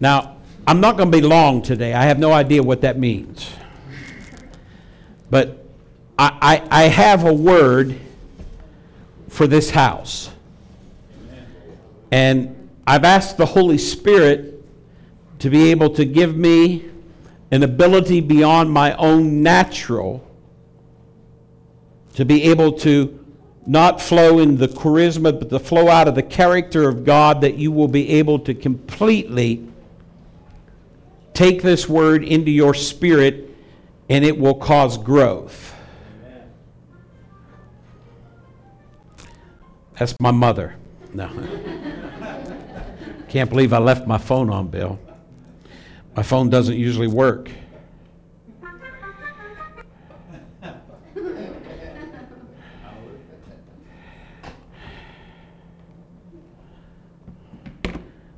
Now, I'm not going to be long today. I have no idea what that means. But I, I, I have a word for this house. And I've asked the Holy Spirit to be able to give me an ability beyond my own natural to be able to not flow in the charisma, but to flow out of the character of God, that you will be able to completely take this word into your spirit and it will cause growth. That's my mother. No. Can't believe I left my phone on, Bill. My phone doesn't usually work.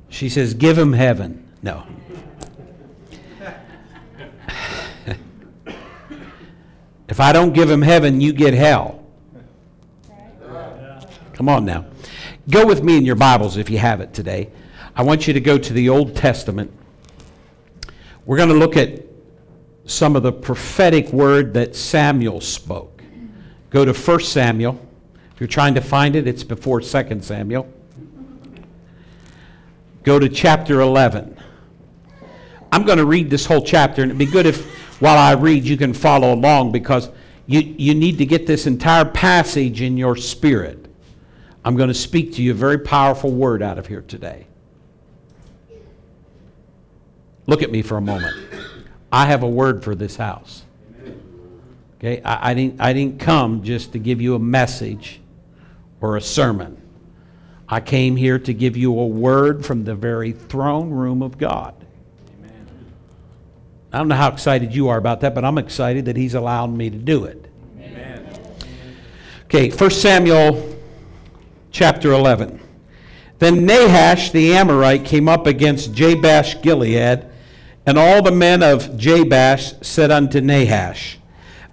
She says, Give him heaven. No. If I don't give him heaven, you get hell. Come on now. Go with me in your Bibles if you have it today. I want you to go to the Old Testament. We're going to look at some of the prophetic word that Samuel spoke. Go to 1 Samuel. If you're trying to find it, it's before 2 Samuel. Go to chapter 11. I'm going to read this whole chapter, and it'd be good if while I read you can follow along because you, you need to get this entire passage in your spirit. I'm going to speak to you a very powerful word out of here today. Look at me for a moment. I have a word for this house. Okay, I, I, didn't, I didn't come just to give you a message or a sermon. I came here to give you a word from the very throne room of God. I don't know how excited you are about that, but I'm excited that He's allowed me to do it. Amen. Okay, 1 Samuel chapter 11. Then Nahash the Amorite came up against Jabesh Gilead, and all the men of Jabesh said unto Nahash,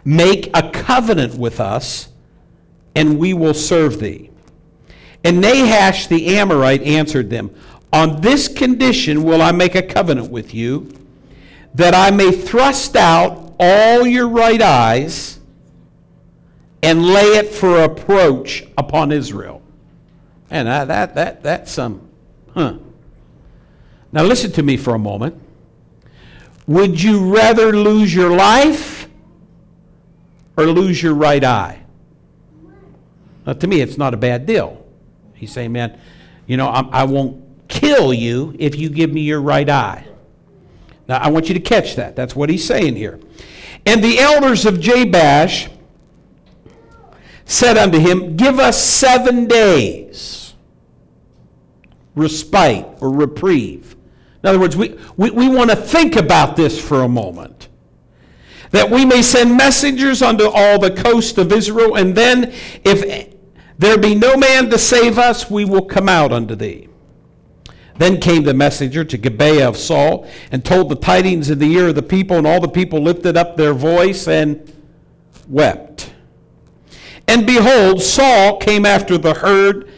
Make a covenant with us, and we will serve thee. And Nahash the Amorite answered them, On this condition will I make a covenant with you, that I may thrust out all your right eyes and lay it for approach upon Israel. And that, that, that, that's some, huh. Now listen to me for a moment. Would you rather lose your life or lose your right eye? Now, to me, it's not a bad deal. He's saying, man, you know, I will not kill you if you give me your right eye. Now, I want you to catch that. That's what he's saying here. And the elders of Jabesh said unto him, Give us seven days respite or reprieve. In other words, we, we, we want to think about this for a moment. That we may send messengers unto all the coast of Israel, and then if there be no man to save us, we will come out unto thee. Then came the messenger to Gibeah of Saul and told the tidings in the ear of the people, and all the people lifted up their voice and wept. And behold, Saul came after the herd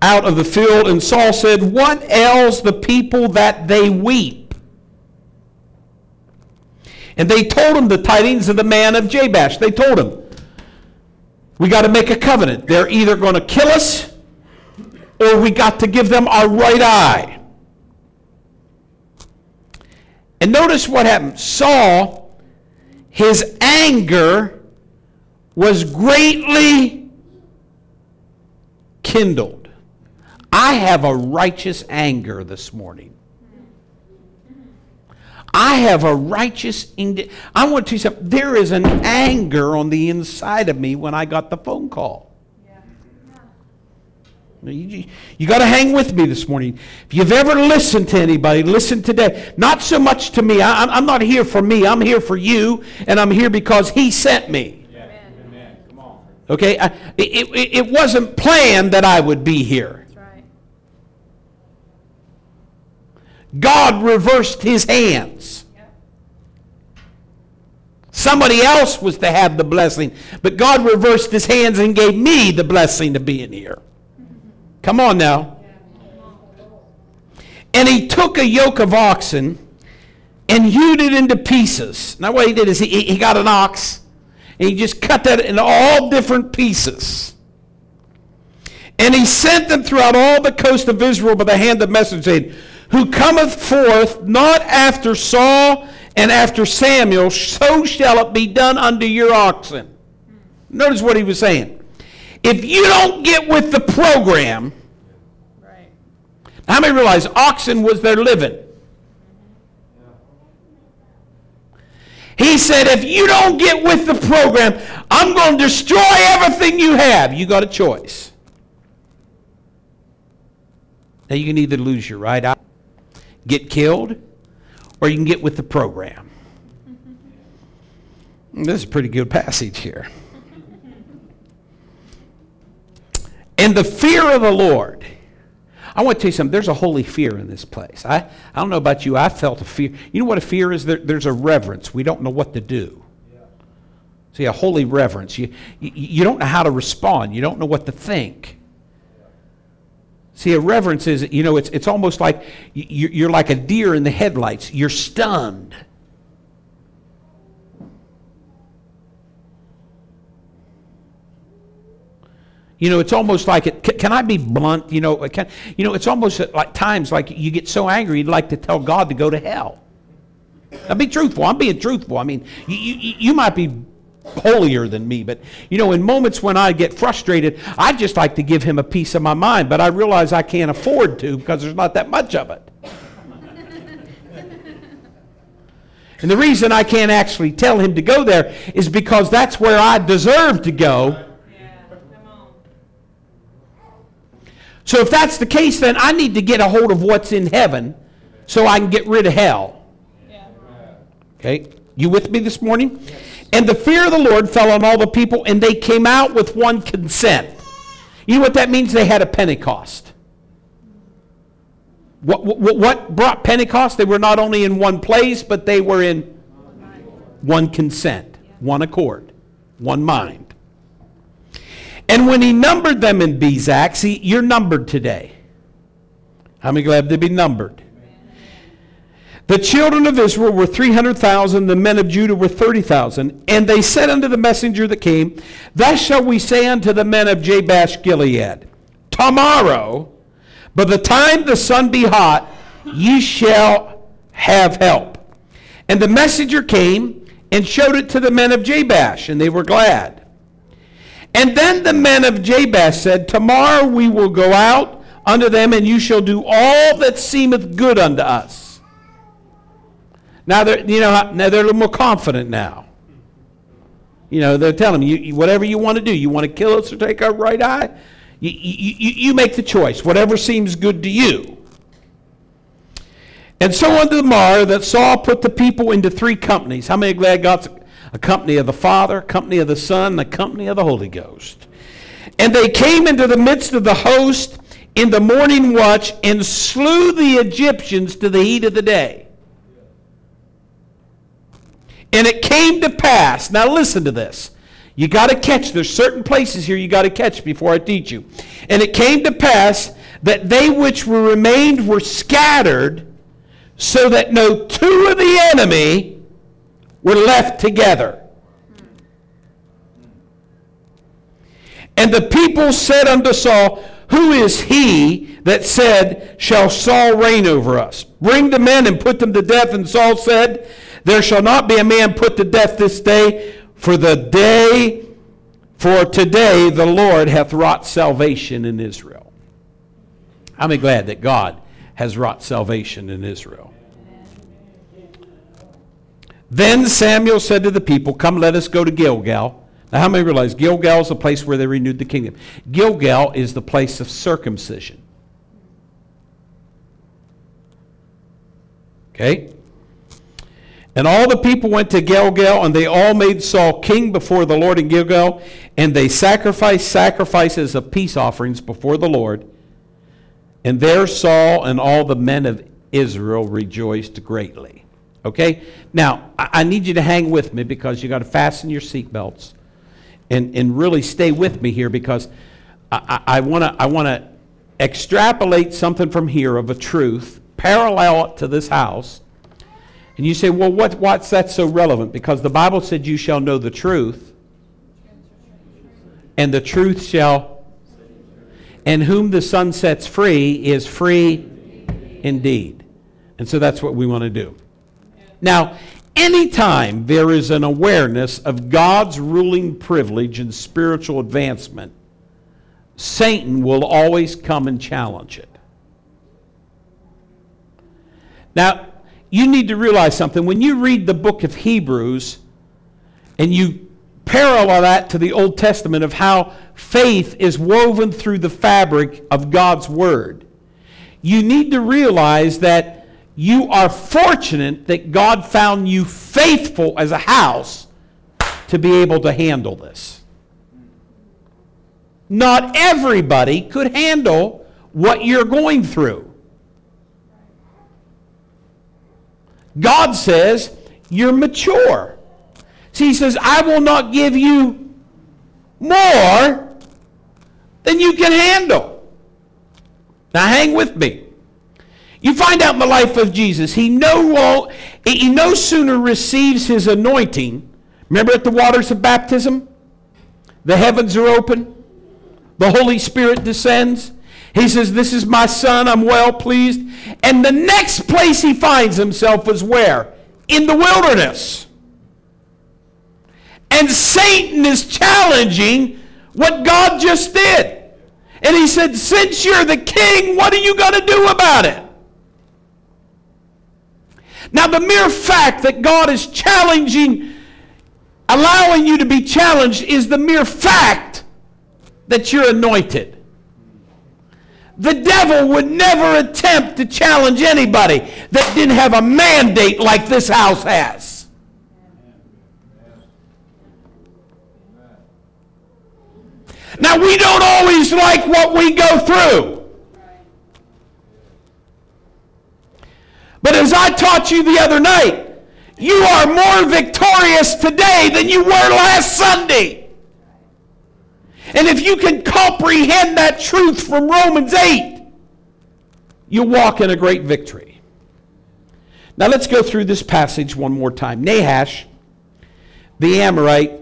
out of the field, and Saul said, What ails the people that they weep? And they told him the tidings of the man of Jabesh. They told him, we got to make a covenant. They're either going to kill us or we got to give them our right eye. And notice what happened. Saul, his anger was greatly kindled. I have a righteous anger this morning. I have a righteous. Indi- I want to tell you something. There is an anger on the inside of me when I got the phone call. You, you got to hang with me this morning. If you've ever listened to anybody, listen today. Not so much to me. I, I'm not here for me. I'm here for you, and I'm here because He sent me. Amen. Okay? I, it, it, it wasn't planned that I would be here. God reversed his hands. Somebody else was to have the blessing, but God reversed his hands and gave me the blessing to be in here. Come on now. And he took a yoke of oxen and hewed it into pieces. Now, what he did is he, he got an ox and he just cut that into all different pieces. And he sent them throughout all the coast of Israel by the hand of messengers, Who cometh forth not after Saul and after Samuel, so shall it be done unto your oxen. Notice what he was saying. If you don't get with the program, Right. how many realize oxen was their living? He said, if you don't get with the program, I'm going to destroy everything you have. You got a choice. Now you can either lose your right eye, get killed, or you can get with the program. This is a pretty good passage here. And the fear of the Lord. I want to tell you something. There's a holy fear in this place. I, I don't know about you. I felt a fear. You know what a fear is? There, there's a reverence. We don't know what to do. See, a holy reverence. You, you, you don't know how to respond. You don't know what to think. See, a reverence is, you know, it's, it's almost like you- you're like a deer in the headlights. You're stunned. You know, it's almost like it. Can, can I be blunt? You know, can, you know, it's almost like times like you get so angry you'd like to tell God to go to hell. Now, be truthful. I'm being truthful. I mean, you, you, you might be holier than me, but you know, in moments when I get frustrated, I just like to give him a piece of my mind, but I realize I can't afford to because there's not that much of it. And the reason I can't actually tell him to go there is because that's where I deserve to go. Yeah, come on. So if that's the case, then I need to get a hold of what's in heaven so I can get rid of hell. Yeah. Okay? You with me this morning? And the fear of the Lord fell on all the people, and they came out with one consent. You know what that means? They had a Pentecost. What, what, what brought Pentecost? They were not only in one place, but they were in one consent, one accord, one mind. And when he numbered them in Bezek, see, you're numbered today. How many glad to be numbered? The children of Israel were 300,000, the men of Judah were 30,000. And they said unto the messenger that came, Thus shall we say unto the men of Jabesh Gilead, Tomorrow, by the time the sun be hot, ye shall have help. And the messenger came and showed it to the men of Jabesh, and they were glad. And then the men of Jabesh said, Tomorrow we will go out unto them, and you shall do all that seemeth good unto us. Now they're, you know, now they're a little more confident now. You know, they're telling you, you- whatever you want to do, you want to kill us or take our right eye, you, you, you, make the choice, whatever seems good to you. And so unto the morrow that Saul put the people into three companies. How many glad God's a company of the Father, a company of the Son, a company of the Holy Ghost? And they came into the midst of the host in the morning watch and slew the Egyptians to the heat of the day. And it came to pass, now listen to this. You got to catch, there's certain places here you got to catch before I teach you. And it came to pass that they which were remained were scattered, so that no two of the enemy were left together. And the people said unto Saul, Who is he that said, Shall Saul reign over us? Bring the men and put them to death. And Saul said, There shall not be a man put to death this day, for the day, for today the Lord hath wrought salvation in Israel. I'm glad that God has wrought salvation in Israel. Then Samuel said to the people, Come, let us go to Gilgal. Now, how many realize Gilgal is the place where they renewed the kingdom? Gilgal is the place of circumcision. Okay? And all the people went to Gilgal, and they all made Saul king before the Lord in Gilgal, and they sacrificed sacrifices of peace offerings before the Lord. And there Saul and all the men of Israel rejoiced greatly. Okay? Now, I, I need you to hang with me because you got to fasten your seatbelts and, and really stay with me here because I, I, I want to extrapolate something from here of a truth, parallel to this house. And you say, well, what, what's that so relevant? Because the Bible said, you shall know the truth, and the truth shall, and whom the Son sets free is free indeed. And so that's what we want to do. Now, anytime there is an awareness of God's ruling privilege and spiritual advancement, Satan will always come and challenge it. Now, you need to realize something. When you read the book of Hebrews and you parallel that to the Old Testament of how faith is woven through the fabric of God's Word, you need to realize that you are fortunate that God found you faithful as a house to be able to handle this. Not everybody could handle what you're going through. God says you're mature. See, He says, I will not give you more than you can handle. Now, hang with me. You find out in the life of Jesus, he no, he no sooner receives his anointing. Remember at the waters of baptism? The heavens are open, the Holy Spirit descends. He says, This is my son, I'm well pleased. And the next place he finds himself is where? In the wilderness. And Satan is challenging what God just did. And he said, Since you're the king, what are you going to do about it? Now, the mere fact that God is challenging, allowing you to be challenged, is the mere fact that you're anointed. The devil would never attempt to challenge anybody that didn't have a mandate like this house has. Now, we don't always like what we go through. But as I taught you the other night, you are more victorious today than you were last Sunday. And if you can comprehend that truth from Romans 8, you walk in a great victory. Now let's go through this passage one more time. Nahash, the Amorite,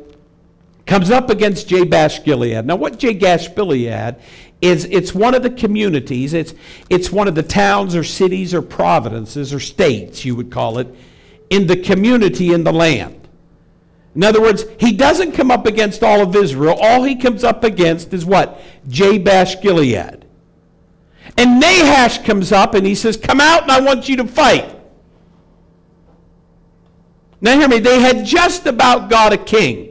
comes up against Jabesh Gilead. Now, what Jabesh Gilead is it's one of the communities, it's, it's one of the towns or cities or provinces or states, you would call it, in the community in the land. In other words, he doesn't come up against all of Israel. All he comes up against is what? Jabesh Gilead. And Nahash comes up and he says, Come out and I want you to fight. Now, hear me, they had just about got a king.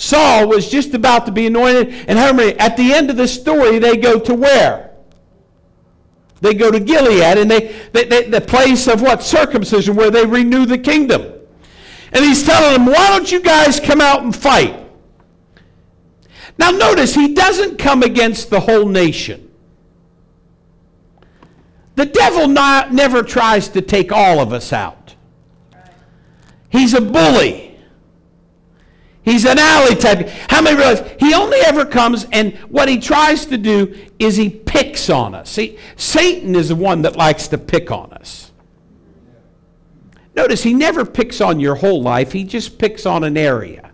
Saul was just about to be anointed. And how many? At the end of the story, they go to where? They go to Gilead, and they, they, they, the place of what? Circumcision, where they renew the kingdom. And he's telling them, why don't you guys come out and fight? Now, notice, he doesn't come against the whole nation. The devil not, never tries to take all of us out. He's a bully. He's an alley type. How many realize he only ever comes and what he tries to do is he picks on us. See, Satan is the one that likes to pick on us. Notice he never picks on your whole life, he just picks on an area.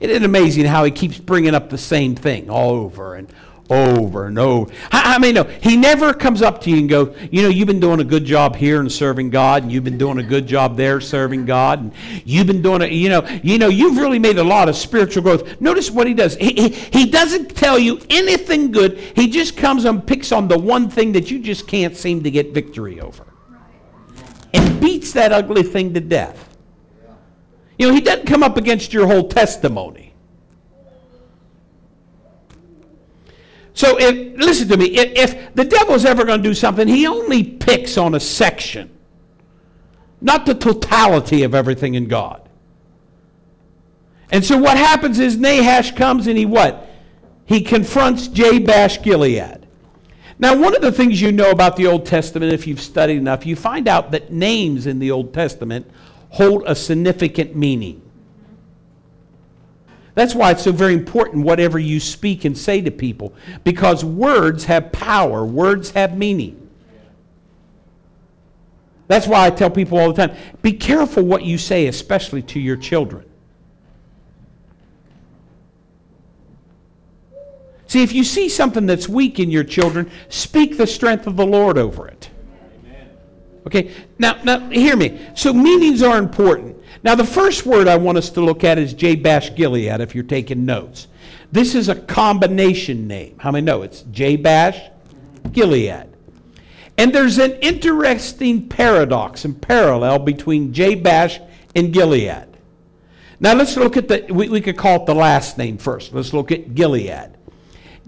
Isn't it amazing how he keeps bringing up the same thing all over and over and over. I, I mean, no, he never comes up to you and go, you know, you've been doing a good job here and serving God, and you've been doing a good job there serving God, and you've been doing it, you know, you know, you've really made a lot of spiritual growth. Notice what he does. He, he, he doesn't tell you anything good. He just comes and picks on the one thing that you just can't seem to get victory over. And beats that ugly thing to death. You know, he doesn't come up against your whole testimony. So if, listen to me, if, if the devil's ever going to do something, he only picks on a section, not the totality of everything in God. And so what happens is Nahash comes and he what? He confronts Jabesh Gilead. Now, one of the things you know about the Old Testament, if you've studied enough, you find out that names in the Old Testament hold a significant meaning. That's why it's so very important whatever you speak and say to people, because words have power, words have meaning. That's why I tell people all the time be careful what you say, especially to your children. See, if you see something that's weak in your children, speak the strength of the Lord over it. Okay, now, now hear me. So meanings are important. Now, the first word I want us to look at is Jabesh Gilead, if you're taking notes. This is a combination name. How many know it's Jabesh Gilead? And there's an interesting paradox and parallel between Jabesh and Gilead. Now let's look at the, we, we could call it the last name first. Let's look at Gilead.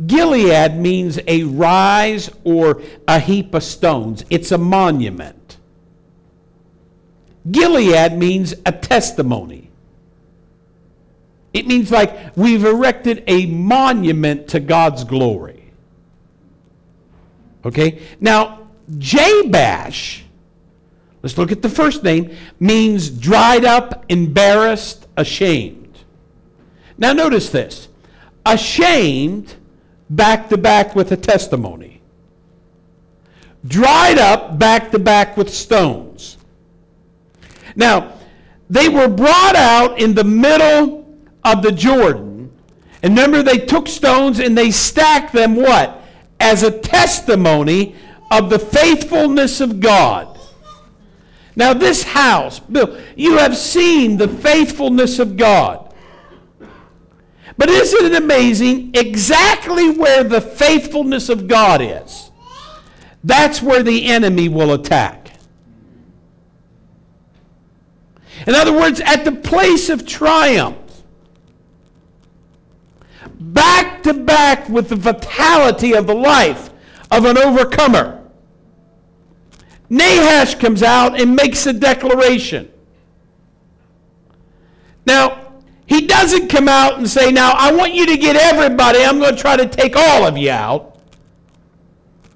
Gilead means a rise or a heap of stones, it's a monument. Gilead means a testimony. It means like we've erected a monument to God's glory. Okay? Now, Jabesh, let's look at the first name, means dried up, embarrassed, ashamed. Now, notice this ashamed back to back with a testimony, dried up back to back with stones. Now, they were brought out in the middle of the Jordan. And remember, they took stones and they stacked them what? As a testimony of the faithfulness of God. Now, this house, Bill, you have seen the faithfulness of God. But isn't it amazing? Exactly where the faithfulness of God is, that's where the enemy will attack. In other words, at the place of triumph, back to back with the vitality of the life of an overcomer, Nahash comes out and makes a declaration. Now, he doesn't come out and say, Now, I want you to get everybody. I'm going to try to take all of you out.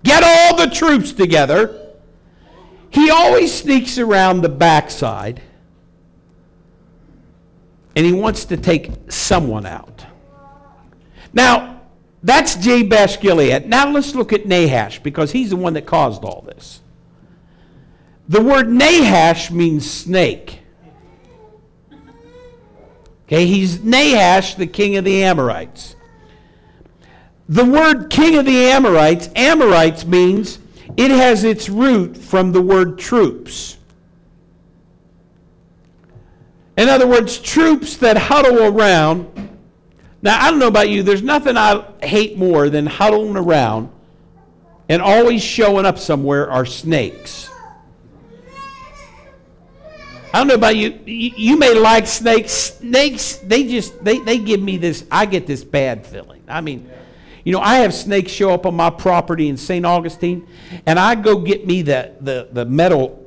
Get all the troops together. He always sneaks around the backside and he wants to take someone out. Now, that's Jabesh Gilead. Now let's look at Nahash because he's the one that caused all this. The word Nahash means snake. Okay, he's Nahash, the king of the Amorites. The word king of the Amorites, Amorites means it has its root from the word troops. In other words, troops that huddle around. Now, I don't know about you, there's nothing I hate more than huddling around and always showing up somewhere are snakes. I don't know about you. You, you may like snakes. Snakes, they just they, they give me this. I get this bad feeling. I mean, you know, I have snakes show up on my property in St. Augustine, and I go get me the the the metal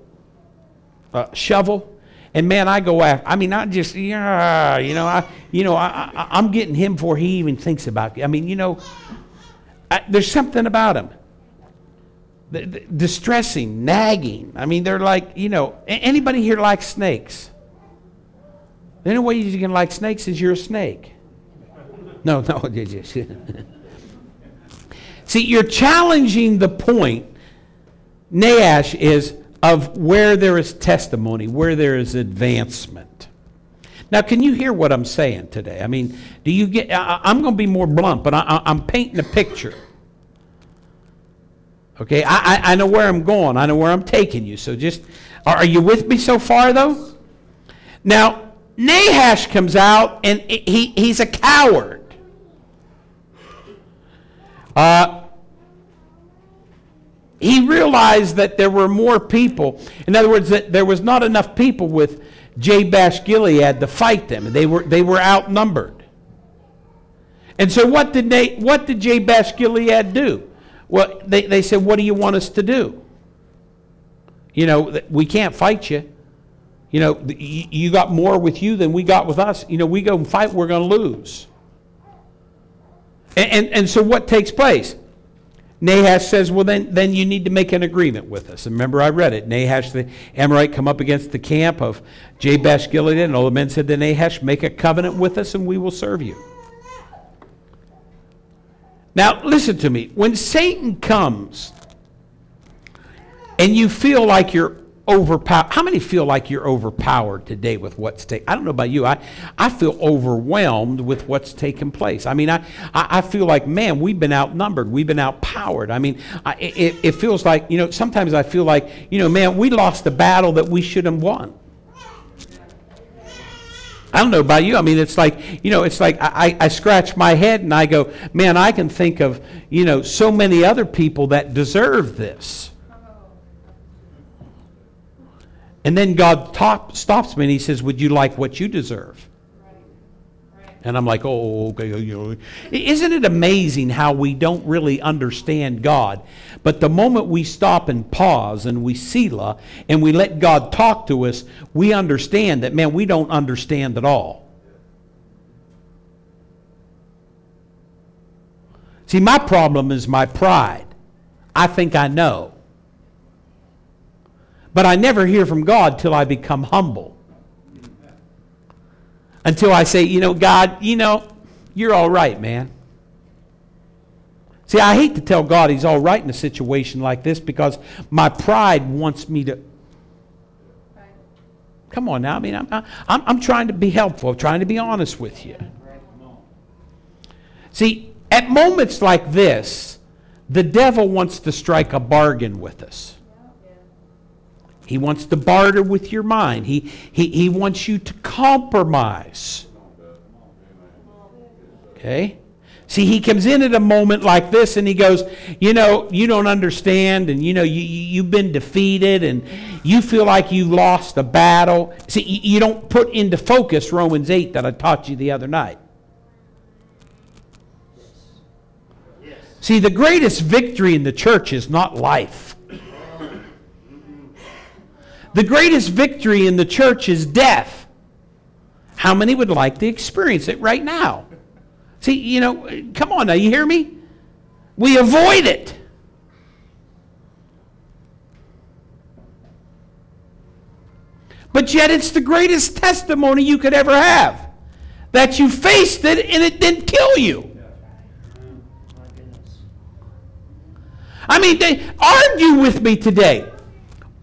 uh, shovel, and man, I go after. I mean, I just yeah, you know, I you know, I, I I'm getting him before he even thinks about it. I mean, you know, I, there's something about him distressing, nagging. I mean, they're like, you know, anybody here likes snakes? The only way you can like snakes is you're a snake. No, no, you? See, you're challenging the point, Nahash, is of where there is testimony, where there is advancement. Now, can you hear what I'm saying today? I mean, do you get, I, am going to be more blunt, but I, I'm painting a picture. Okay, I, I, I know where I'm going. I know where I'm taking you. So just, are you with me so far, though? Now, Nahash comes out and he, he's a coward. Uh, he realized that there were more people. In other words, that there was not enough people with Jabesh Gilead to fight them. They were, they were outnumbered. And so what did, they, what did Jabesh Gilead do? Well, they, they said, What do you want us to do? You know, we can't fight you. You know, you got more with you than we got with us. You know, we go and fight, we're going to lose. And, and, and, so what takes place? Nahash says, well, then, then you need to make an agreement with us. And remember, I read it. Nahash the Amorite come up against the camp of Jabesh Gilead, and all the men said to Nahash, make a covenant with us, and we will serve you. Now, listen to me. When Satan comes and you feel like you're overpowered. How many feel like you're overpowered today with what's taking? I don't know about you. I, I feel overwhelmed with what's taken place. I mean, I, I, feel like, man, we've been outnumbered. We've been outpowered. I mean, I, it, it feels like, you know, sometimes I feel like, you know, man, we lost a battle that we should have won. I don't know about you. I mean, it's like, you know, it's like I, I scratch my head and I go, man, I can think of, you know, so many other people that deserve this. And then God top, stops me and he says, Would you like what you deserve? And I'm like, oh, okay. Oh, you. Oh, isn't it amazing how we don't really understand God? But the moment we stop and pause and we Selah and we let God talk to us, we understand that, man, we don't understand at all. See, my problem is my pride. I think I know. But I never hear from God till I become humble. Until I say, you know, God, you know, you're all right, man. See, I hate to tell God he's all right in a situation like this because my pride wants me to. Come on now. I mean, I'm, I'm, I'm trying to be helpful, trying to be honest with you. See, at moments like this, the devil wants to strike a bargain with us. He wants to barter with your mind. He, he, he wants you to compromise. Okay? See, he comes in at a moment like this and he goes, You know, you don't understand, and you know, you, you've been defeated, and you feel like you lost the battle. See, you don't put into focus Romans 8 that I taught you the other night. See, the greatest victory in the church is not life. The greatest victory in the church is death. How many would like to experience it right now? See, you know, come on now, you hear me? We avoid it. But yet, it's the greatest testimony you could ever have that you faced it and it didn't kill you. I mean, they argue with me today.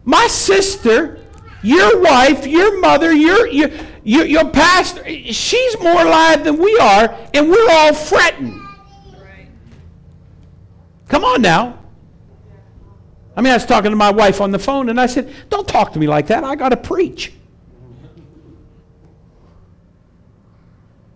My sister, your wife, your mother, your, your, your, pastor, she's more alive than we are, and we're all fretting. Come on now. I mean, I was talking to my wife on the phone, and I said, Don't talk to me like that. I got to preach.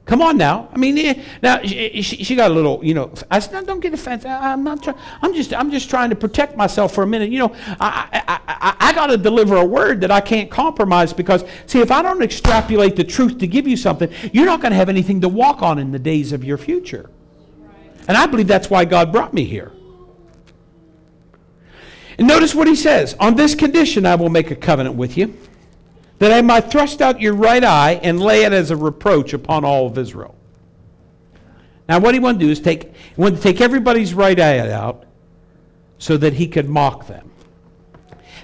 Come on now. I mean, eh, now she, she, got a little, you know. I said, no, "Don't get offended. I'm not trying. I'm just, I'm just trying to protect myself for a minute. You know, I, I, I got to deliver a word that I can't compromise because, see, if I don't extrapolate the truth to give you something, you're not going to have anything to walk on in the days of your future. And I believe that's why God brought me here. And notice what he says: On this condition, I will make a covenant with you that I might thrust out your right eye and lay it as a reproach upon all of Israel. Now, what he wanted to do is take, he wanted to take everybody's right eye out so that he could mock them.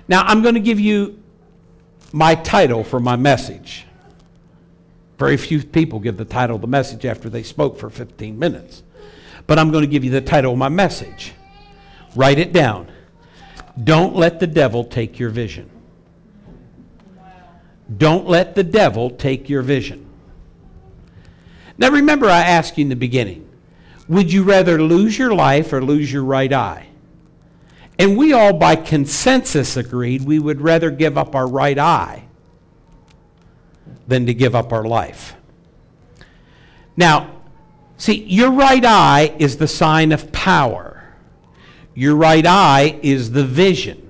Now, I'm going to give you my title for my message. Very few people give the title of the message after they spoke for 15 minutes. But I'm going to give you the title of my message. Write it down. Don't let the devil take your vision. Don't let the devil take your vision. Now, remember, I asked you in the beginning would you rather lose your life or lose your right eye? And we all, by consensus, agreed we would rather give up our right eye than to give up our life. Now, see, your right eye is the sign of power, your right eye is the vision.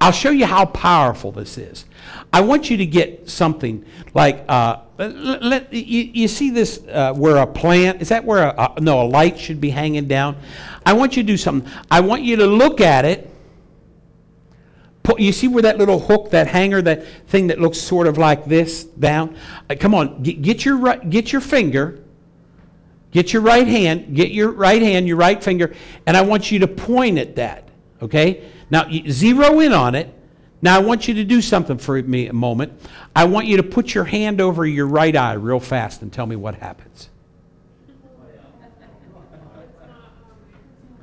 I'll show you how powerful this is. I want you to get something like, uh, let, let, you, you, see this uh, where a plant, is that where a, no, a light should be hanging down? I want you to do something. I want you to look at it. You see where that little hook, that hanger, that thing that looks sort of like this down? Uh, come on, get, get, your, right, get your finger, get your right hand, get your right hand, your right finger, and I want you to point at that, okay? Now, zero in on it now, I want you to do something for me a moment. I want you to put your hand over your right eye real fast and tell me what happens.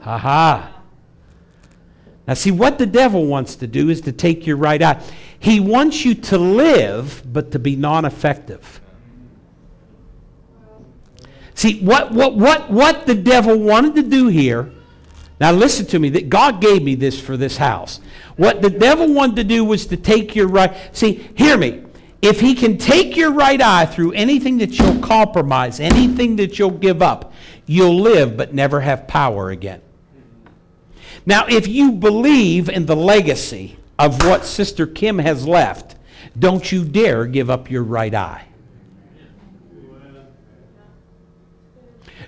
Ha ha. Now, see, what the devil wants to do is to take your right eye. He wants you to live, but to be non effective. See, what, what, what, what the devil wanted to do here, now listen to me, that God gave me this for this house. What the devil wanted to do was to take your right, see, hear me. If he can take your right eye through anything that you'll compromise, anything that you'll give up, you'll live but never have power again. Now, if you believe in the legacy of what Sister Kim has left, don't you dare give up your right eye.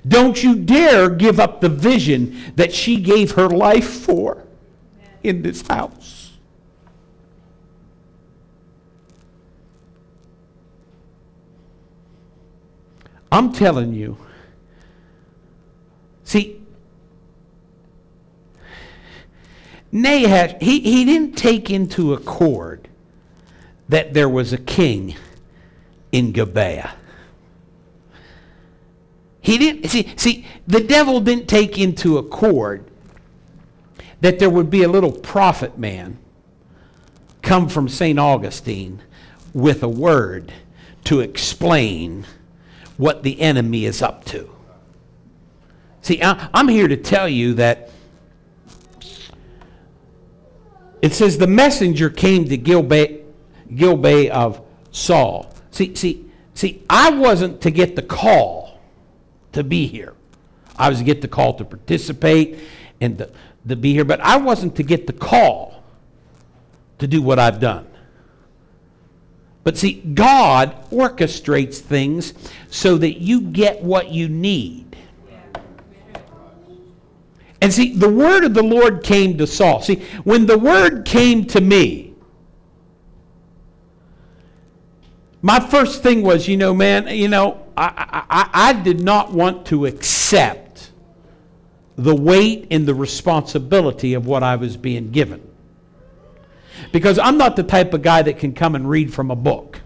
Don't you dare give up the vision that she gave her life for in this house. I'm telling you. See, Nahash, he, he didn't take into accord that there was a king in Gibeah. He didn't see, see, the devil didn't take into accord that there would be a little prophet man come from St. Augustine with a word to explain what the enemy is up to. See, I'm here to tell you that it says the messenger came to Gilbay, Gilbay of Saul. See, see, see, I wasn't to get the call to be here. I was to get the call to participate and to, to be here, but I wasn't to get the call to do what I've done. But see, God orchestrates things so that you get what you need. And see, the word of the Lord came to Saul. See, when the word came to me, my first thing was, you know, man, you know, I, I, I did not want to accept the weight and the responsibility of what I was being given. Because I'm not the type of guy that can come and read from a book.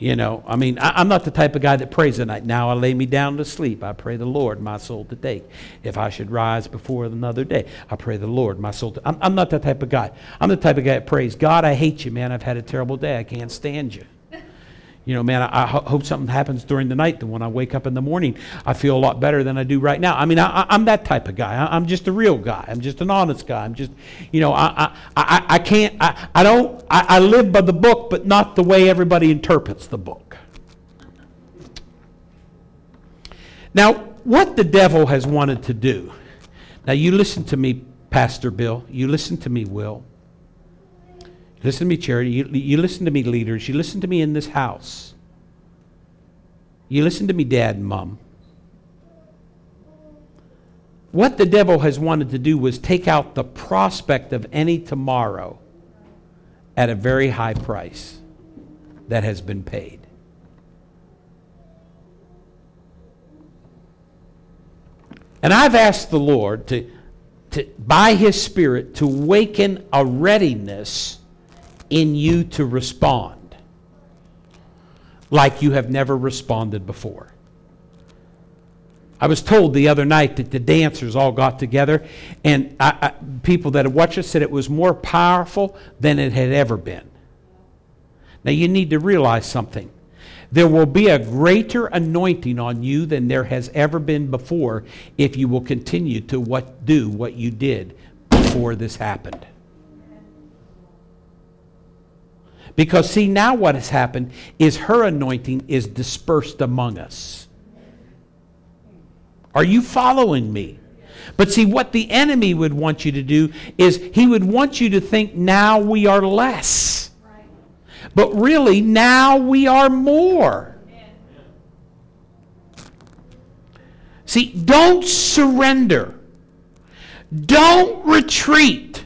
You know, I mean, I, am not the type of guy that prays at night. Now I lay me down to sleep. I pray the Lord my soul to take. If I should rise before another day, I pray the Lord my soul to. I'm, I'm not that type of guy. I'm the type of guy that prays, God, I hate you, man. I've had a terrible day. I can't stand you you know, man, I, I, hope something happens during the night. That when I wake up in the morning, I feel a lot better than I do right now. I mean, I, am that type of guy. I, am just a real guy. I'm just an honest guy. I'm just, you know, I, I, I, can't, I, I don't, I, I live by the book, but not the way everybody interprets the book. Now, what the devil has wanted to do, now you listen to me, Pastor Bill, you listen to me, Will. Listen to me, charity. You, you listen to me, leaders. You listen to me in this house. You listen to me, dad and mom. What the devil has wanted to do was take out the prospect of any tomorrow at a very high price that has been paid. And I've asked the Lord to, to by His Spirit, to waken a readiness in you to respond like you have never responded before. I was told the other night that the dancers all got together, and I, I, people that watched us said it was more powerful than it had ever been. Now, you need to realize something. There will be a greater anointing on you than there has ever been before if you will continue to what, do what you did before this happened. Because, see, now what has happened is her anointing is dispersed among us. Are you following me? But see, what the enemy would want you to do is he would want you to think now we are less. But really, now we are more. See, don't surrender. Don't retreat.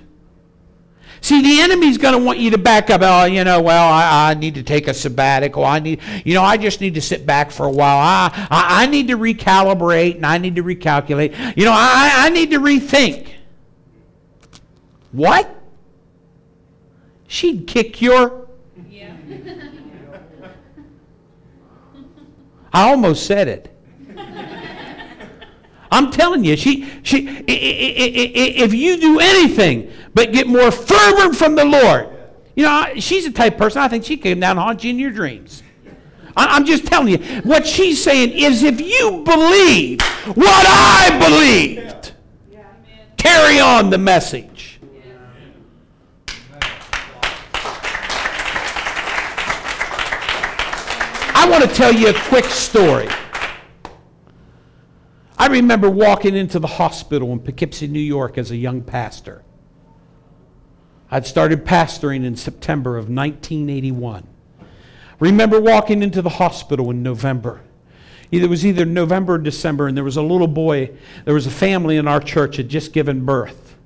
See, the enemy's going to want you to back up. Oh, you know, well, I, I, need to take a sabbatical. I need, you know, I just need to sit back for a while. I, I, I need to recalibrate and I need to recalculate. You know, I, I need to rethink. What? She'd kick your. Yeah. I almost said it. I'm telling you, she, she, if you do anything but get more fervent from the Lord, you know, she's the type person, I think she came down and you in your dreams. I'm just telling you, what she's saying is if you believe what I believed, carry on the message. I want to tell you a quick story. I remember walking into the hospital in Poughkeepsie, New York as a young pastor. I'd started pastoring in September of 1981. Remember walking into the hospital in November. It was either November or December, and there was a little boy, there was a family in our church had just given birth.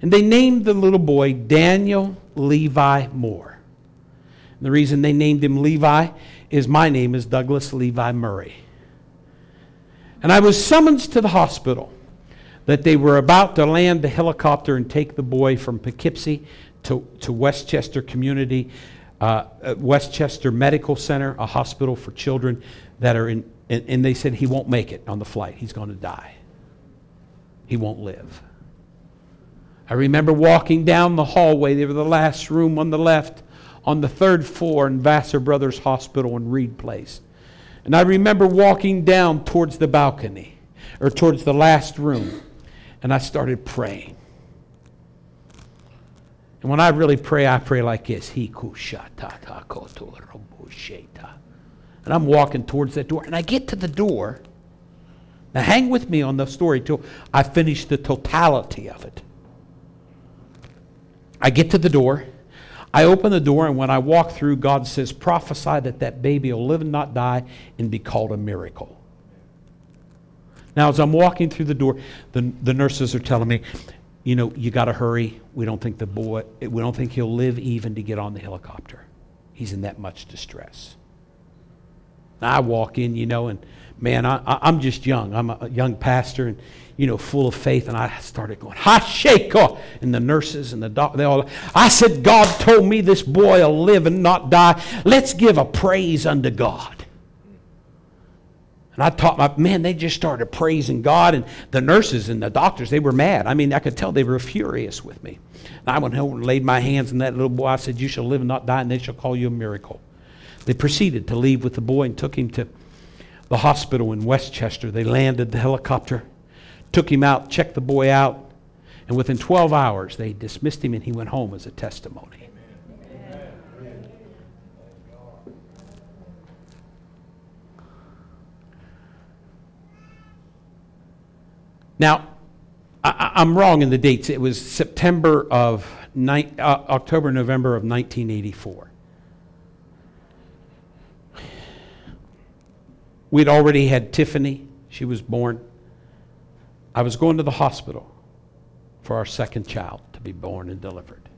And they named the little boy Daniel Levi Moore. And the reason they named him Levi is my name is Douglas Levi Murray. And I was summoned to the hospital that they were about to land the helicopter and take the boy from Poughkeepsie to, to Westchester Community, uh, uh, Westchester Medical Center, a hospital for children that are in, and, and they said he won't make it on the flight. He's going to die. He won't live. I remember walking down the hallway. They were the last room on the left on the third floor in Vassar Brothers Hospital in Reade Place. And I remember walking down towards the balcony, or towards the last room, and I started praying. And when I really pray, I pray like this. And I'm walking towards that door, and I get to the door. Now, hang with me on the story till I finish the totality of it. I get to the door. I open the door, and when I walk through, God says, Prophesy that that baby will live and not die and be called a miracle. Now, as I'm walking through the door, the, the nurses are telling me, You know, you got to hurry. We don't think the boy, we don't think he'll live even to get on the helicopter. He's in that much distress. I walk in, you know, and man, I, I'm just young. I'm a young pastor and, you know, full of faith. And I started going, ha, shake off. And the nurses and the doctor, they all, I said, God told me this boy will live and not die. Let's give a praise unto God. And I taught my, man, they just started praising God. And the nurses and the doctors, they were mad. I mean, I could tell they were furious with me. And I went home and laid my hands on that little boy. I said, You shall live and not die, and they shall call you a miracle. They proceeded to leave with the boy and took him to the hospital in Westchester. They landed the helicopter, took him out, checked the boy out, and within 12 hours they dismissed him and he went home as a testimony. Now, I, I'm wrong in the dates. It was September of ni- uh, October, November of 1984. We'd already had Tiffany. She was born. I was going to the hospital for our second child to be born and delivered.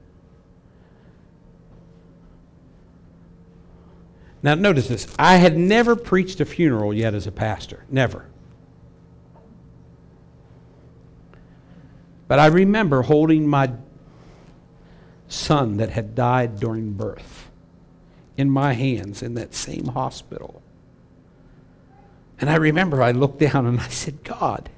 Now, notice this. I had never preached a funeral yet as a pastor. Never. But I remember holding my son that had died during birth in my hands in that same hospital. And I remember I looked down and I said, God,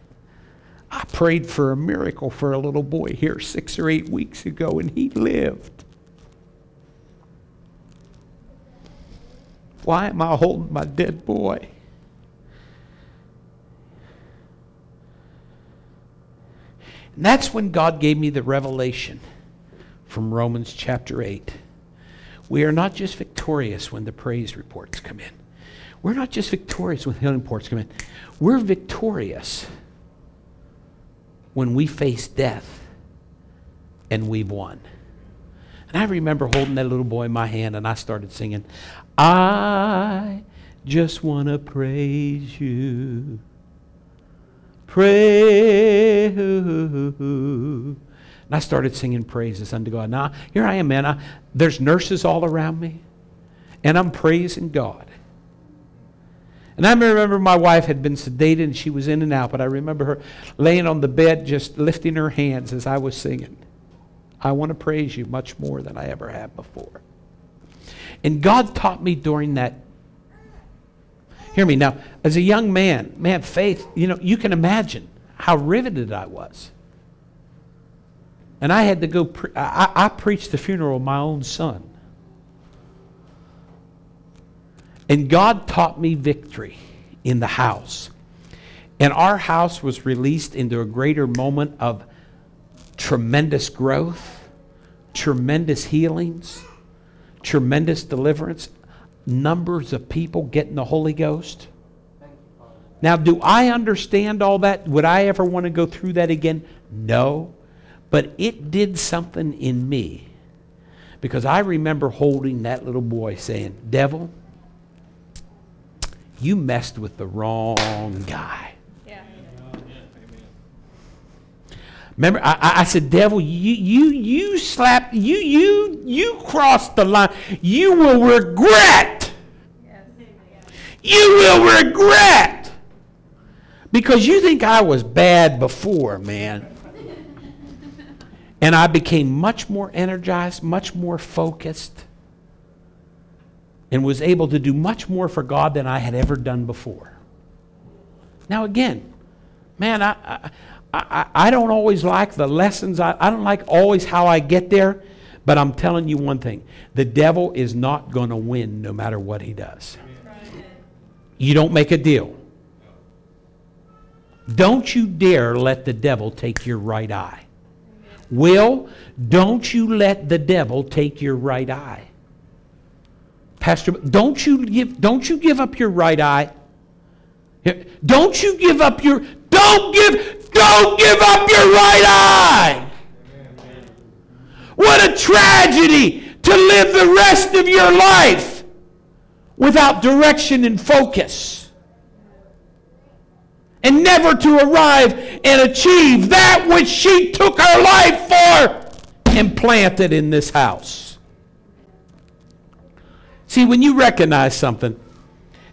I prayed for a miracle for a little boy here six or eight weeks ago, and he lived. Why am I holding my dead boy? And that's when God gave me the revelation from Romans chapter 8. We are not just victorious when the praise reports come in. We're not just victorious when the healing reports come in. We're victorious when we face death and we've won. And I remember holding that little boy in my hand and I started singing, I just want to praise you. Praise. And I started singing praises unto God. Now, here I am, man. I, there's nurses all around me, and I'm praising God. And I remember my wife had been sedated and she was in and out, but I remember her laying on the bed just lifting her hands as I was singing. I want to praise you much more than I ever have before. And God taught me during that Hear me now. As a young man, man, faith, you know, you can imagine how riveted I was. And I had to go, pre- I, I preached the funeral of my own son. And God taught me victory in the house. And our house was released into a greater moment of tremendous growth, tremendous healings, tremendous deliverance, numbers of people getting the Holy Ghost. Now, do I understand all that? Would I ever want to go through that again? No. But it did something in me. Because I remember holding that little boy saying, Devil, you messed with the wrong guy. Yeah. Remember, I, I- I said, devil, you, you, you slapped, you, you, you crossed the line. You will regret. Yes. You will regret. Because you think I was bad before, man. And I became much more energized, much more focused, and was able to do much more for God than I had ever done before. Now, again, man, I, I, I, I don't always like the lessons. I, I don't like always how I get there. But I'm telling you one thing the devil is not going to win no matter what he does. You don't make a deal. Don't you dare let the devil take your right eye. Will, don't you let the devil take your right eye. Pastor, don't you give don't you give up your right eye. Don't you give up your don't give don't give up your right eye. What a tragedy to live the rest of your life without direction and focus. And never to arrive and achieve that which she took her life for and planted in this house. See, when you recognize something,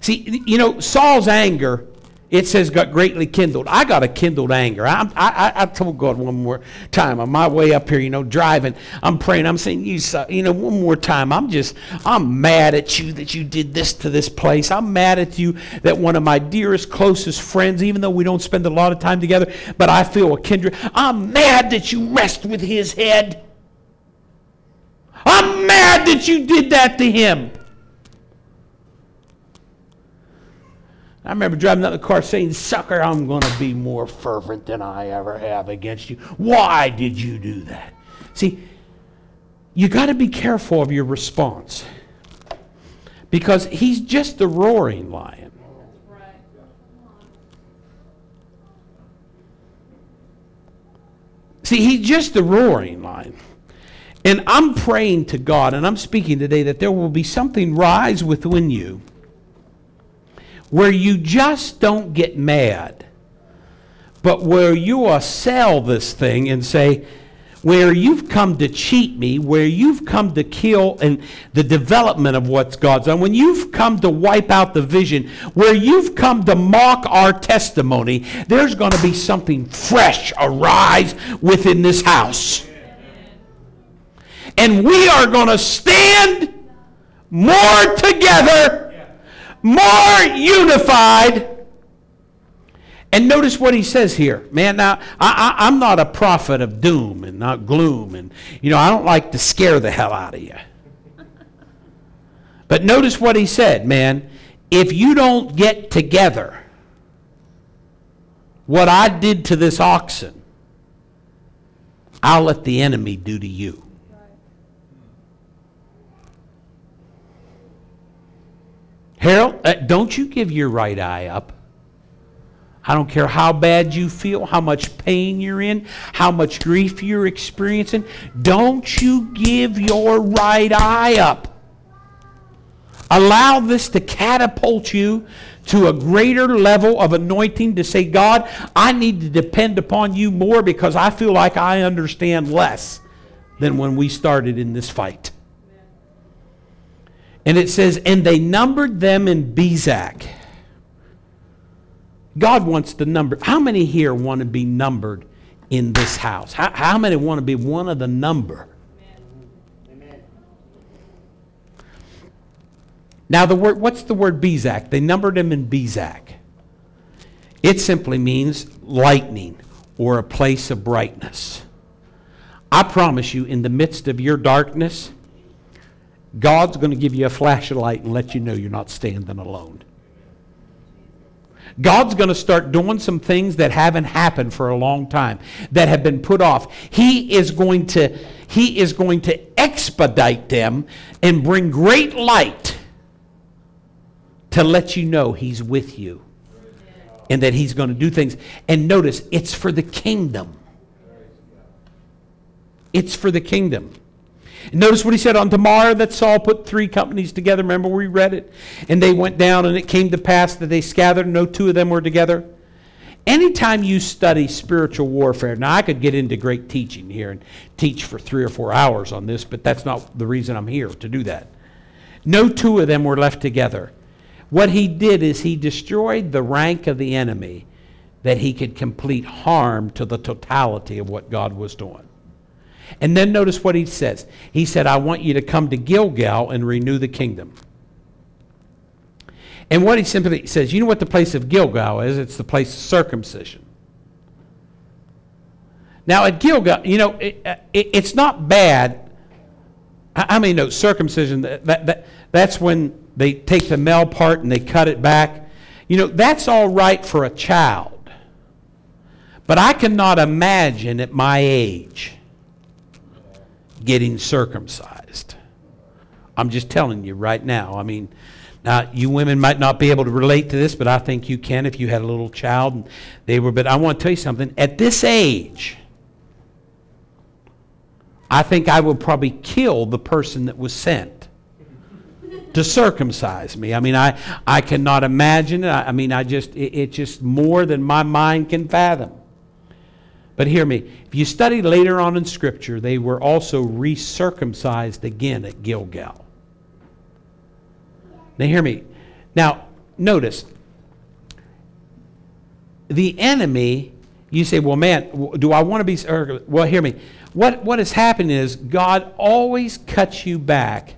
see, you know, Saul's anger, it says, got greatly kindled. I got a kindled anger. I, I, I told God one more time on my way up here, you know, driving, I'm praying, I'm saying, you, you know, one more time, I'm just, I'm mad at you that you did this to this place. I'm mad at you that one of my dearest, closest friends, even though we don't spend a lot of time together, but I feel a kindred, I'm mad that you messed with his head. I'm mad that you did that to him. I remember driving out the car saying, Sucker, I'm going to be more fervent than I ever have against you. Why did you do that? See, you got to be careful of your response because he's just the roaring lion. See, he's just the roaring lion. And I'm praying to God, and I'm speaking today that there will be something rise within you where you just don't get mad, but where you will sell this thing and say, where you've come to cheat me, where you've come to kill and the development of what's God's done, when you've come to wipe out the vision, where you've come to mock our testimony, there's going to be something fresh arise within this house. And we are going to stand more together, more unified. And notice what he says here. Man, now, I, I, I'm not a prophet of doom and not gloom. And, you know, I don't like to scare the hell out of you. But notice what he said, man. If you don't get together, what I did to this oxen, I'll let the enemy do to you. Harold, uh, don't you give your right eye up. I don't care how bad you feel, how much pain you're in, how much grief you're experiencing. Don't you give your right eye up. Allow this to catapult you to a greater level of anointing to say, God, I need to depend upon you more because I feel like I understand less than when we started in this fight. And it says, and they numbered them in Bezek. God wants to number. How many here want to be numbered in this house? How, how many want to be one of the number? Amen. Now, the word, what's the word Bezek? They numbered him in Bezek. It simply means lightning or a place of brightness. I promise you, in the midst of your darkness, God's going to give you a flash of light and let you know you're not standing alone. God's going to start doing some things that haven't happened for a long time, that have been put off. He is going to, he is going to expedite them and bring great light to let you know He's with you and that He's going to do things. And notice, it's for the kingdom. It's for the kingdom. Notice what he said on tomorrow that Saul put three companies together. Remember we read it? And they went down, and it came to pass that they scattered, no two of them were together. Anytime you study spiritual warfare, now I could get into great teaching here and teach for three or four hours on this, but that's not the reason I'm here to do that. No two of them were left together. What he did is he destroyed the rank of the enemy that he could complete harm to the totality of what God was doing. And then notice what he says. He said, I want you to come to Gilgal and renew the kingdom. And what he simply says, you know what the place of Gilgal is? It's the place of circumcision. Now, at Gilgal, you know, it, uh, it, it's not bad. I mean, no, circumcision, that, that, that's when they take the male part and they cut it back. You know, that's all right for a child. But I cannot imagine at my age getting circumcised. I'm just telling you right now. I mean, now you women might not be able to relate to this, but I think you can if you had a little child and they were. But I want to tell you something. At this age, I think I would probably kill the person that was sent to circumcise me. I mean, I, I cannot imagine it. I, I mean, I just, it, it's just more than my mind can fathom. But hear me, if you study later on in Scripture, they were also recircumcised again at Gilgal. Now, hear me. Now, notice, the enemy, you say, well, man, do I want to be. Well, hear me. What, what has happened is God always cuts you back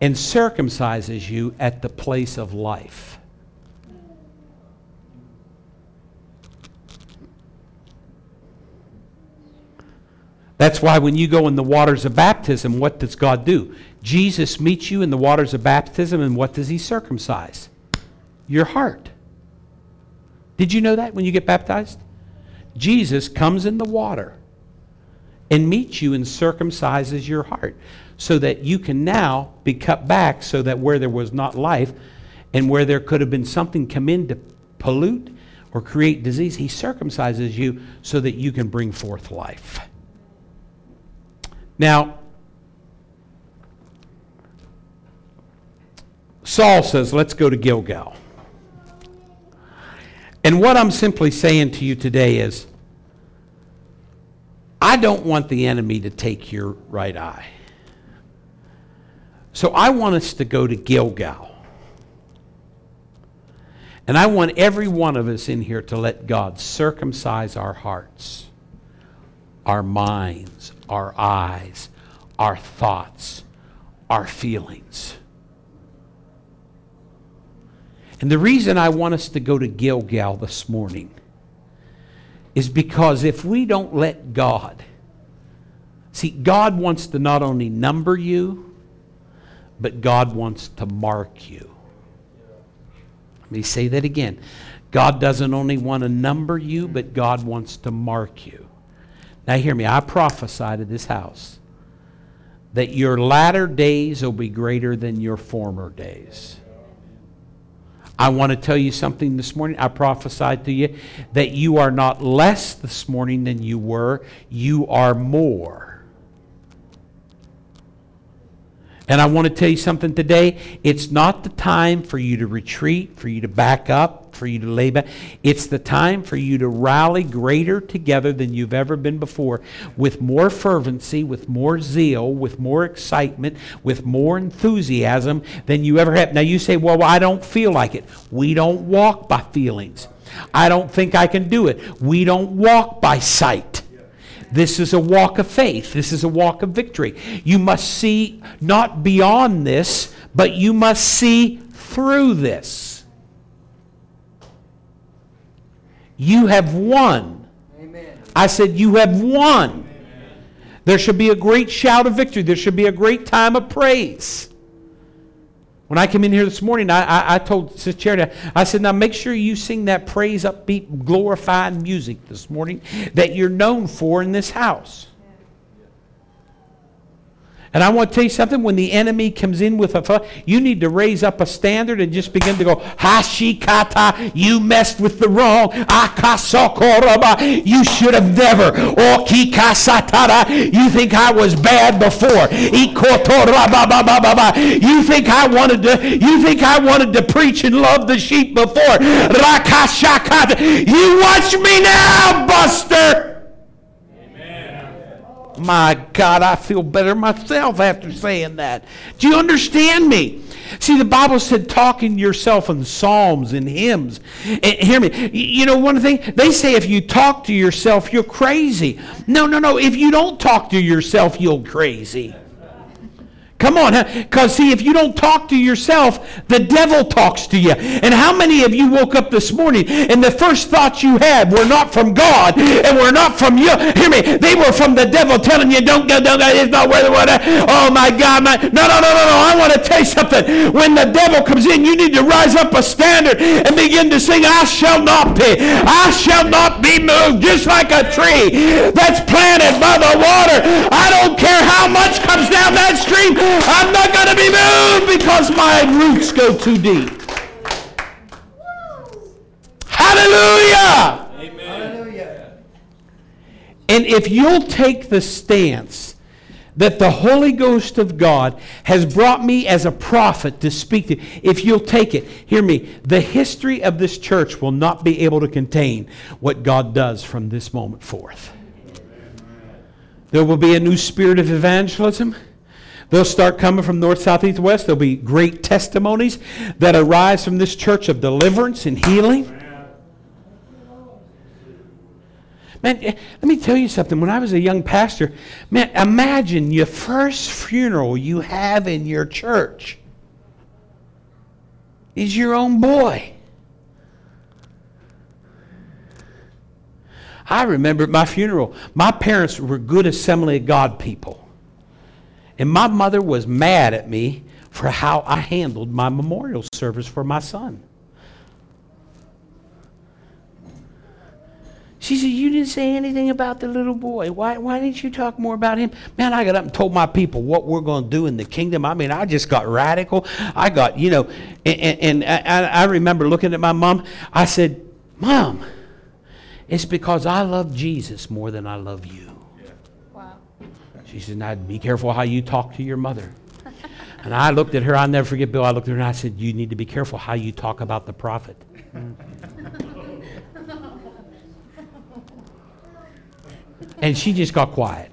and circumcises you at the place of life. That's why when you go in the waters of baptism, what does God do? Jesus meets you in the waters of baptism, and what does he circumcise? Your heart. Did you know that when you get baptized? Jesus comes in the water and meets you and circumcises your heart so that you can now be cut back so that where there was not life and where there could have been something come in to pollute or create disease, he circumcises you so that you can bring forth life. Now, Saul says, let's go to Gilgal. And what I'm simply saying to you today is, I don't want the enemy to take your right eye. So I want us to go to Gilgal. And I want every one of us in here to let God circumcise our hearts, our minds, our eyes, our thoughts, our feelings. And the reason I want us to go to Gilgal this morning is because if we don't let God, see, God wants to not only number you, but God wants to mark you. Let me say that again. God doesn't only want to number you, but God wants to mark you. Now, hear me. I prophesy to this house that your latter days will be greater than your former days. I want to tell you something this morning. I prophesied to you that you are not less this morning than you were, you are more. And I want to tell you something today. It's not the time for you to retreat, for you to back up, for you to lay back. It's the time for you to rally greater together than you've ever been before with more fervency, with more zeal, with more excitement, with more enthusiasm than you ever have. Now you say, well, I don't feel like it. We don't walk by feelings. I don't think I can do it. We don't walk by sight. This is a walk of faith. This is a walk of victory. You must see not beyond this, But you must see through this. You have won. Amen. I said, You have won. There should be a great shout of victory. There should be a great time of praise. When I came in here this morning, I, I, I told Sister Charity, I said, now make sure you sing that praise, upbeat, glorifying music this morning that you're known for in this house. And I want to tell you something, when the enemy comes in with a, you need to raise up a standard and just begin to go, Hashikata, you messed with the wrong. Akasokoraba, you should have never. Okikasatara, you think I was bad before. You think I wanted to, you think I wanted to preach and love the sheep before. Rakashakata, you watch me now, Buster. My God, I feel better myself after saying that. Do you understand me? See, the Bible said talking yourself in psalms and hymns. And hear me. You know, one thing, they say if you talk to yourself, you're crazy. No, no, no. If you don't talk to yourself, you're crazy. Come on, huh? because see, if you don't talk to yourself, the devil talks to you. And how many of you woke up this morning and the first thoughts you had were not from God and were not from you? Hear me, they were from the devil telling you, don't go, don't go, it's not worth it. Oh my God, my, no, no, no, no, no. I want to tell you something. When the devil comes in, you need to rise up a standard and begin to sing, I shall not be, I shall not be moved, just like a tree that's planted by the water. I don't care how much comes down that stream. I'm not going to be moved because my roots go too deep. Hallelujah. Amen. Hallelujah. And if you'll take the stance that the Holy Ghost of God has brought me as a prophet to speak to, if you'll take it, hear me, the history of this church will not be able to contain what God does from this moment forth. There will be a new spirit of evangelism. They'll start coming from north, south, east, west. There'll be great testimonies that arise from this church of deliverance and healing. Man, eh, let me tell you something. When I was a young pastor, man, imagine your first funeral you have in your church is your own boy. I remember at my funeral, my parents were good Assembly of God people. And my mother was mad at me for how I handled my memorial service for my son. She said, You didn't say anything about the little boy. Why, why didn't you talk more about him? Man, I got up and told my people what we're going to do in the kingdom. I mean, I just got radical. I got, you know, and, and, and I, I remember looking at my mom. I said, Mom, it's because I love Jesus more than I love you. She said, Now be careful how you talk to your mother. And I looked at her, I'll never forget Bill. I looked at her and I said, You need to be careful how you talk about the prophet. and she just got quiet.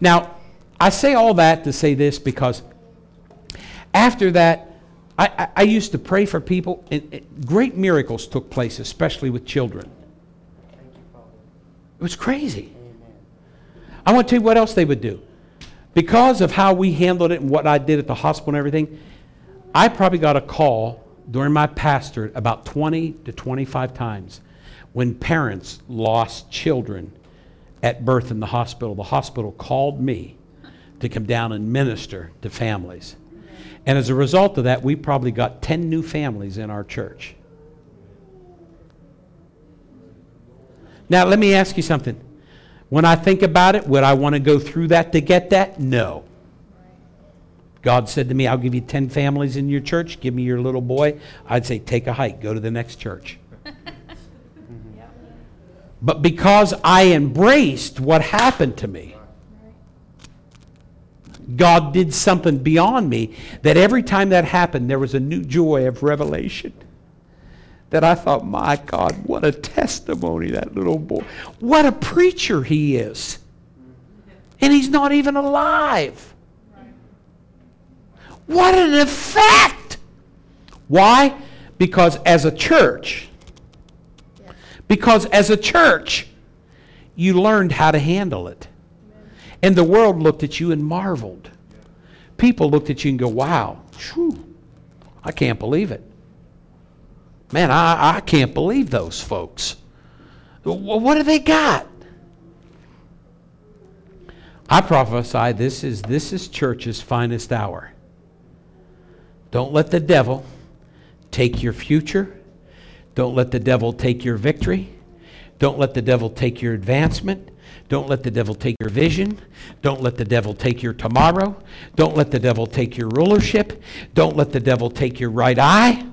Now, I say all that to say this because after that, I, I, I used to pray for people, and great miracles took place, especially with children. It was crazy. I want to tell you what else they would do. Because of how we handled it and what I did at the hospital and everything, I probably got a call during my pastorate about 20 to 25 times when parents lost children at birth in the hospital. The hospital called me to come down and minister to families. And as a result of that, we probably got 10 new families in our church. Now, let me ask you something. When I think about it, would I want to go through that to get that? No. God said to me, I'll give you 10 families in your church. Give me your little boy. I'd say, take a hike, go to the next church. But because I embraced what happened to me, God did something beyond me that every time that happened, there was a new joy of revelation. That I thought, my God, what a testimony that little boy. What a preacher he is. And he's not even alive. What an effect! Why? Because as a church, because as a church, you learned how to handle it. And the world looked at you and marveled. people looked at you and go, wow, phew, I can't believe it. Man, I, I can't believe those folks. What do they got? I prophesy this is this is church's finest hour. Don't let the devil take your future. Don't let the devil take your victory. Don't let the devil take your advancement. Don't let the devil take your vision. Don't let the devil take your tomorrow. Don't let the devil take your rulership. Don't let the devil take your right eye.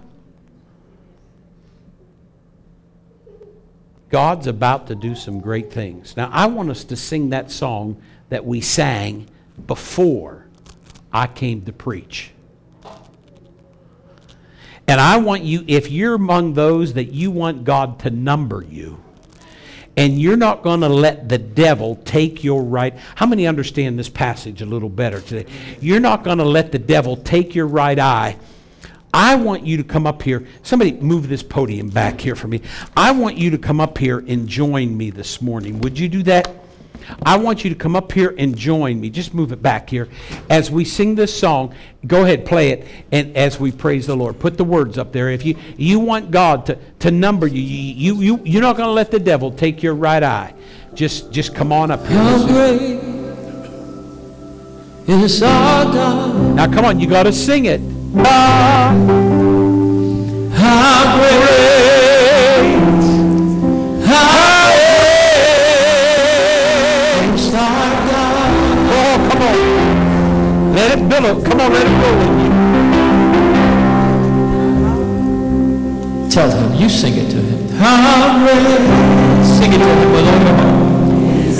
God's about to do some great things. Now, I want us to sing that song that we sang before I came to preach. And I want you, if you're among those that you want God to number you, and you're not going to let the devil take your right. How many understand this passage a little better today? You're not going to let the devil take your right eye. I want you to come up here. Somebody move this podium back here for me. I want you to come up here and join me this morning. Would you do that? I want you to come up here and join me. Just move it back here. As we sing this song, go ahead, play it, and as we praise the Lord. Put the words up there. If you, you want God to, to number you, you, you, you're not going to let the devil take your right eye. Just, just come on up here. How great is our God? Now, come on, you got to sing it.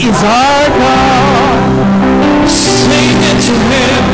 Is our God? Sing it to him.